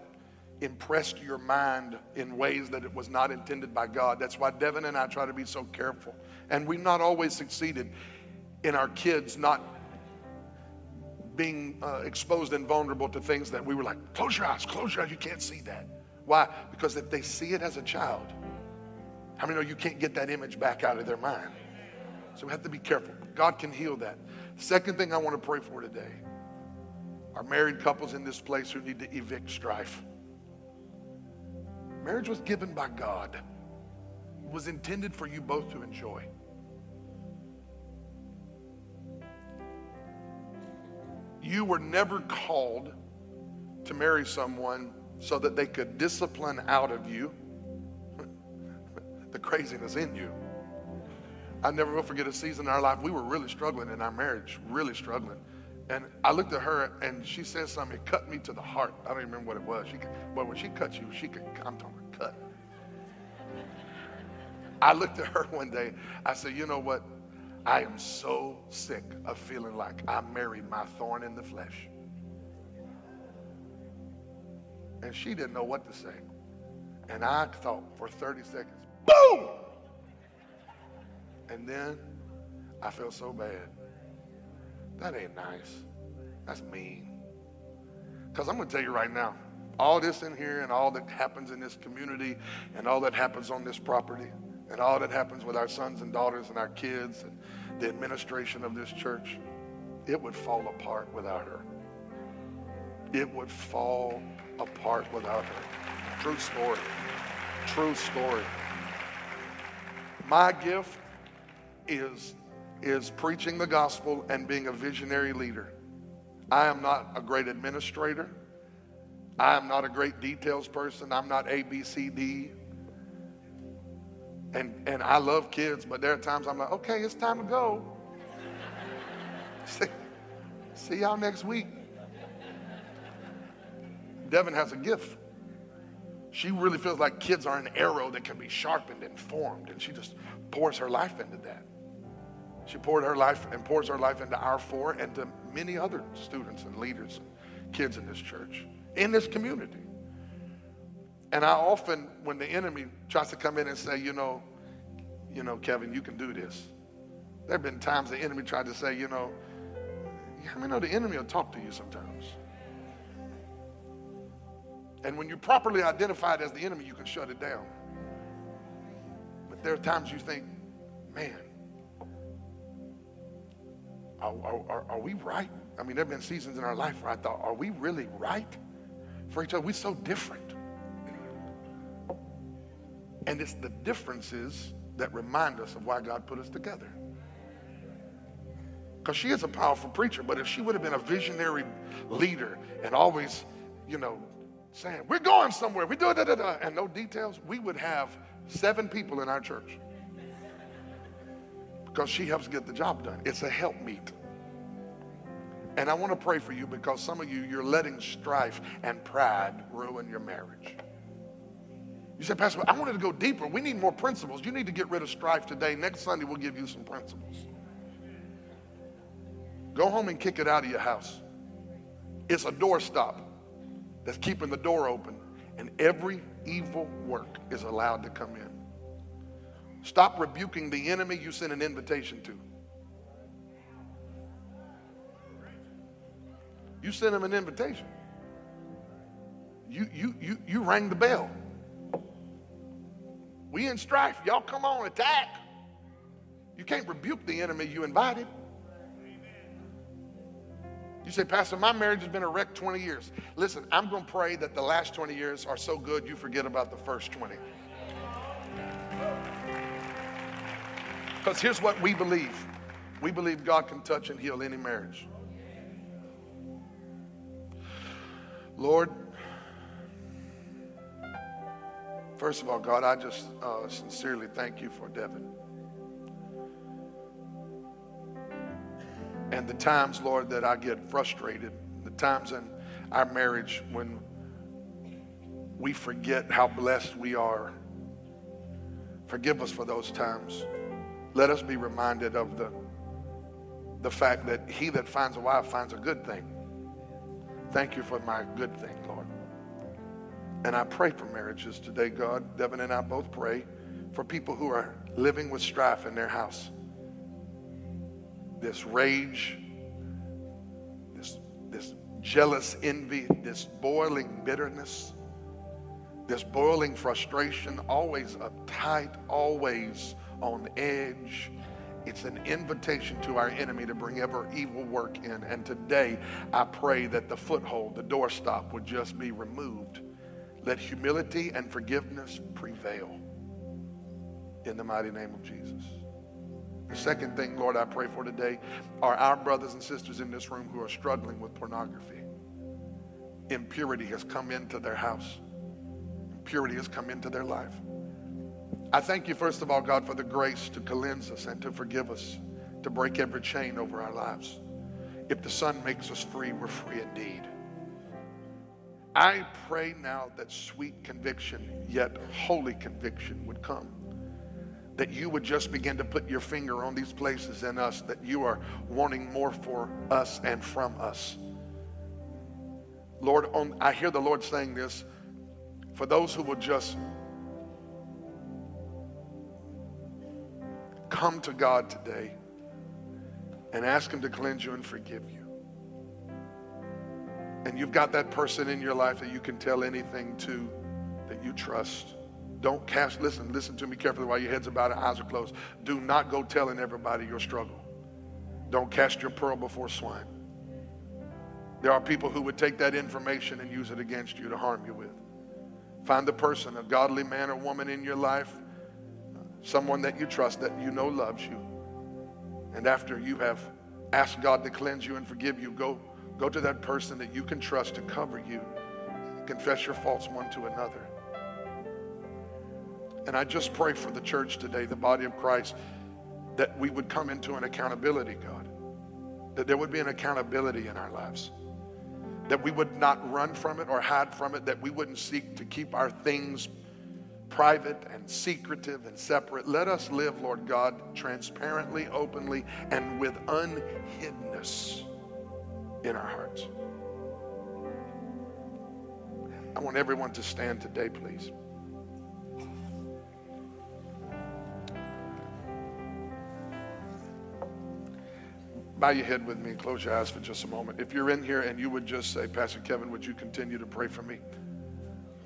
impressed your mind in ways that it was not intended by God. That's why Devin and I try to be so careful. And we've not always succeeded in our kids not being uh, exposed and vulnerable to things that we were like, close your eyes, close your eyes, you can't see that. Why? Because if they see it as a child, how many know you can't get that image back out of their mind? So we have to be careful. God can heal that. Second thing I want to pray for today are married couples in this place who need to evict strife. Marriage was given by God, it was intended for you both to enjoy. You were never called to marry someone so that they could discipline out of you the craziness in you. I never will forget a season in our life. We were really struggling in our marriage, really struggling. And I looked at her and she said something. It cut me to the heart. I don't even remember what it was. She, but when she cut you, she could, I'm talking cut. I looked at her one day. I said, you know what? I am so sick of feeling like I married my thorn in the flesh. And she didn't know what to say. And I thought for 30 seconds, boom! And then I felt so bad. That ain't nice. That's mean. Because I'm going to tell you right now, all this in here and all that happens in this community and all that happens on this property and all that happens with our sons and daughters and our kids and the administration of this church, it would fall apart without her. It would fall apart without her. True story. True story. My gift is is preaching the gospel and being a visionary leader. I am not a great administrator. I am not a great details person. I'm not A, B, C, D. And, and I love kids, but there are times I'm like, okay, it's time to go. see, see y'all next week. Devin has a gift. She really feels like kids are an arrow that can be sharpened and formed, and she just pours her life into that. She poured her life and pours her life into our four and to many other students and leaders and kids in this church, in this community. And I often, when the enemy tries to come in and say, you know, you know, Kevin, you can do this. There have been times the enemy tried to say, you know, I mean, know the enemy will talk to you sometimes. And when you properly identify it as the enemy, you can shut it down. But there are times you think, man, are, are, are, we right? I mean, there have been seasons in our life where I thought, are we really right for each other? We're so different. And it's the differences that remind us of why God put us together. Because she is a powerful preacher, but if she would have been a visionary leader and always, you know, saying, We're going somewhere, we do it, and no details, we would have seven people in our church. Because she helps get the job done. It's a help meet. And I want to pray for you because some of you, you're letting strife and pride ruin your marriage. You say, Pastor, I wanted to go deeper. We need more principles. You need to get rid of strife today. Next Sunday, we'll give you some principles. Go home and kick it out of your house. It's a doorstop that's keeping the door open, and every evil work is allowed to come in. Stop rebuking the enemy you sent an invitation to. You sent him an invitation. You, you, you, you rang the bell. We in strife. Y'all come on, attack. You can't rebuke the enemy you invited. You say, Pastor, my marriage has been a wreck 20 years. Listen, I'm going to pray that the last 20 years are so good you forget about the first 20. Because here's what we believe we believe God can touch and heal any marriage. Lord, First of all, God, I just uh, sincerely thank you for Devin. And the times, Lord, that I get frustrated, the times in our marriage when we forget how blessed we are. Forgive us for those times. Let us be reminded of the, the fact that he that finds a wife finds a good thing. Thank you for my good thing, Lord. And I pray for marriages today, God. Devin and I both pray for people who are living with strife in their house. This rage, this, this jealous envy, this boiling bitterness, this boiling frustration, always uptight, always on edge. It's an invitation to our enemy to bring ever evil work in. And today, I pray that the foothold, the doorstop, would just be removed let humility and forgiveness prevail in the mighty name of Jesus. The second thing, Lord, I pray for today are our brothers and sisters in this room who are struggling with pornography. Impurity has come into their house, impurity has come into their life. I thank you, first of all, God, for the grace to cleanse us and to forgive us, to break every chain over our lives. If the Son makes us free, we're free indeed. I pray now that sweet conviction, yet holy conviction, would come. That you would just begin to put your finger on these places in us that you are wanting more for us and from us. Lord, on, I hear the Lord saying this for those who will just come to God today and ask Him to cleanse you and forgive you and you've got that person in your life that you can tell anything to that you trust. Don't cast, listen, listen to me carefully while your head's about and eyes are closed. Do not go telling everybody your struggle. Don't cast your pearl before swine. There are people who would take that information and use it against you to harm you with. Find the person, a godly man or woman in your life, someone that you trust, that you know loves you. And after you have asked God to cleanse you and forgive you, go Go to that person that you can trust to cover you. Confess your faults one to another. And I just pray for the church today, the body of Christ, that we would come into an accountability, God. That there would be an accountability in our lives. That we would not run from it or hide from it, that we wouldn't seek to keep our things private and secretive and separate. Let us live, Lord God, transparently, openly, and with unhiddenness in our hearts. I want everyone to stand today, please. Bow your head with me and close your eyes for just a moment. If you're in here and you would just say, Pastor Kevin, would you continue to pray for me?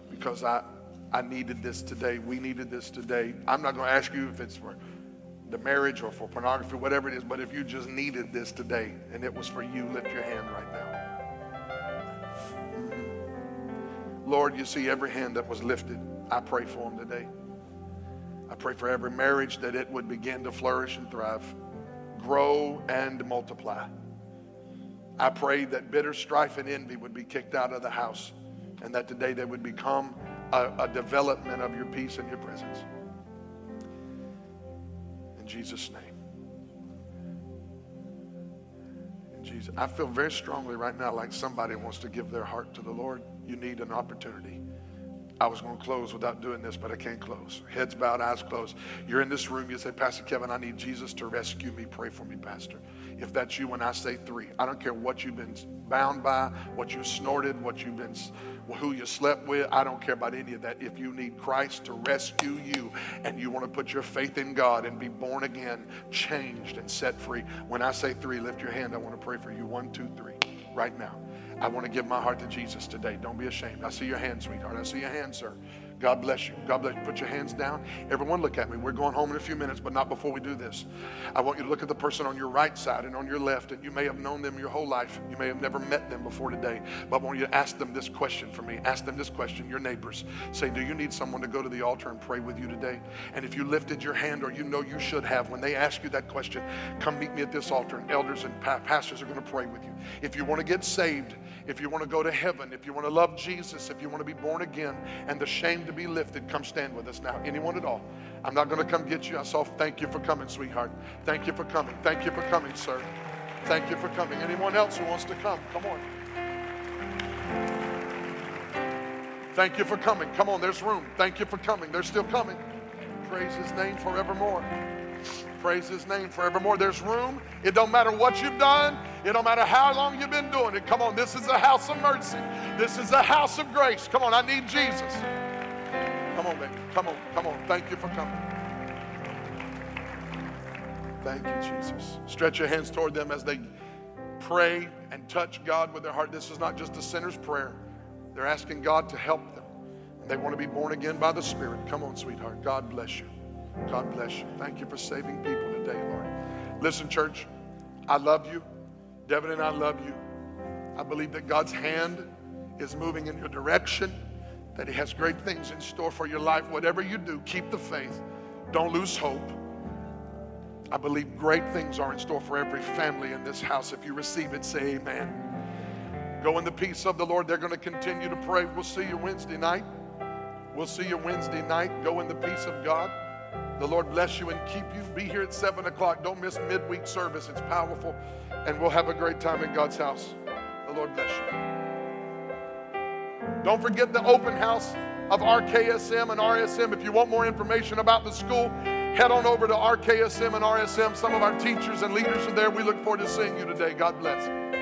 Because I, I needed this today. We needed this today. I'm not going to ask you if it's for the marriage or for pornography, whatever it is, but if you just needed this today and it was for you, lift your hand right now. Lord, you see every hand that was lifted. I pray for them today. I pray for every marriage that it would begin to flourish and thrive grow and multiply. I pray that bitter strife and envy would be kicked out of the house and that today they would become a, a development of your peace and your presence. In Jesus' name. In Jesus. I feel very strongly right now like somebody wants to give their heart to the Lord. You need an opportunity. I was going to close without doing this, but I can't close. Heads bowed, eyes closed. You're in this room, you say, Pastor Kevin, I need Jesus to rescue me. Pray for me, Pastor. If that's you, when I say three, I don't care what you've been bound by, what you snorted, what you've been, who you slept with. I don't care about any of that. If you need Christ to rescue you and you want to put your faith in God and be born again, changed, and set free, when I say three, lift your hand. I want to pray for you. One, two, three, right now. I want to give my heart to Jesus today. Don't be ashamed. I see your hand, sweetheart. I see your hand, sir. God bless you. God bless you. Put your hands down. Everyone, look at me. We're going home in a few minutes, but not before we do this. I want you to look at the person on your right side and on your left, and you may have known them your whole life. You may have never met them before today, but I want you to ask them this question for me. Ask them this question, your neighbors. Say, Do you need someone to go to the altar and pray with you today? And if you lifted your hand or you know you should have, when they ask you that question, come meet me at this altar, and elders and pastors are going to pray with you. If you want to get saved, if you want to go to heaven, if you want to love Jesus, if you want to be born again, and the shame to be lifted, come stand with us now. Anyone at all. I'm not going to come get you. I saw, thank you for coming, sweetheart. Thank you for coming. Thank you for coming, sir. Thank you for coming. Anyone else who wants to come? Come on. Thank you for coming. Come on, there's room. Thank you for coming. They're still coming. Praise his name forevermore. Praise his name forevermore. There's room. It don't matter what you've done. It don't matter how long you've been doing it. Come on, this is a house of mercy. This is a house of grace. Come on, I need Jesus. Come on, baby. Come on, come on. Thank you for coming. Thank you, Jesus. Stretch your hands toward them as they pray and touch God with their heart. This is not just a sinner's prayer. They're asking God to help them. And they want to be born again by the Spirit. Come on, sweetheart. God bless you. God bless you. Thank you for saving people today, Lord. Listen, church, I love you. Devin and I love you. I believe that God's hand is moving in your direction, that He has great things in store for your life. Whatever you do, keep the faith. Don't lose hope. I believe great things are in store for every family in this house. If you receive it, say amen. Go in the peace of the Lord. They're going to continue to pray. We'll see you Wednesday night. We'll see you Wednesday night. Go in the peace of God. The Lord bless you and keep you. Be here at 7 o'clock. Don't miss midweek service. It's powerful. And we'll have a great time in God's house. The Lord bless you. Don't forget the open house of RKSM and RSM. If you want more information about the school, head on over to RKSM and RSM. Some of our teachers and leaders are there. We look forward to seeing you today. God bless.